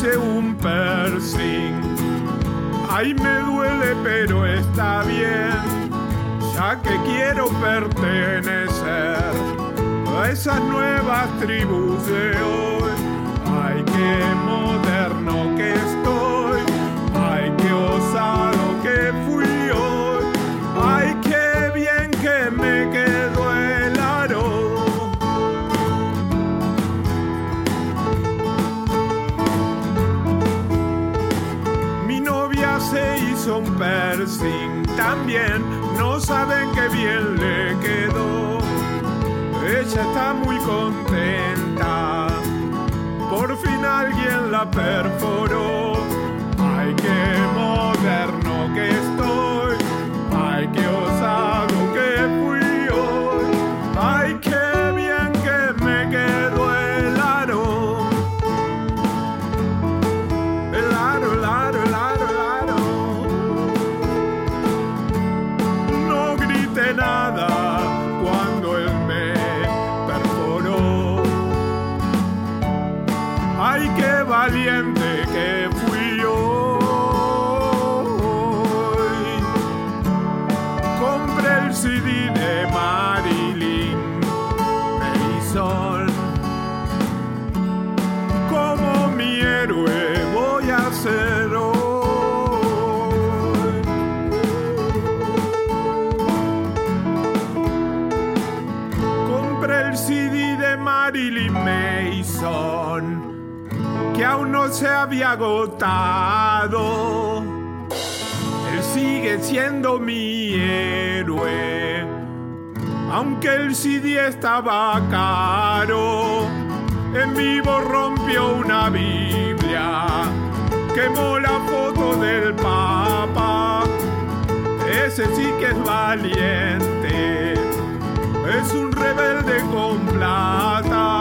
hice un piercing. Ay, me duele, pero está bien, ya que quiero pertenecer a esas nuevas tribus de hoy. Ay, qué moderno que hizo un también, no saben qué bien le quedó. Ella está muy contenta, por fin alguien la perforó. Marilyn Mason. Como mi héroe voy a ser hoy. Compré el CD de Marilyn Mason que aún no se había agotado. Él sigue siendo mi héroe, aunque el CD estaba caro. En vivo rompió una Biblia, quemó la foto del Papa. Ese sí que es valiente, es un rebelde con plata.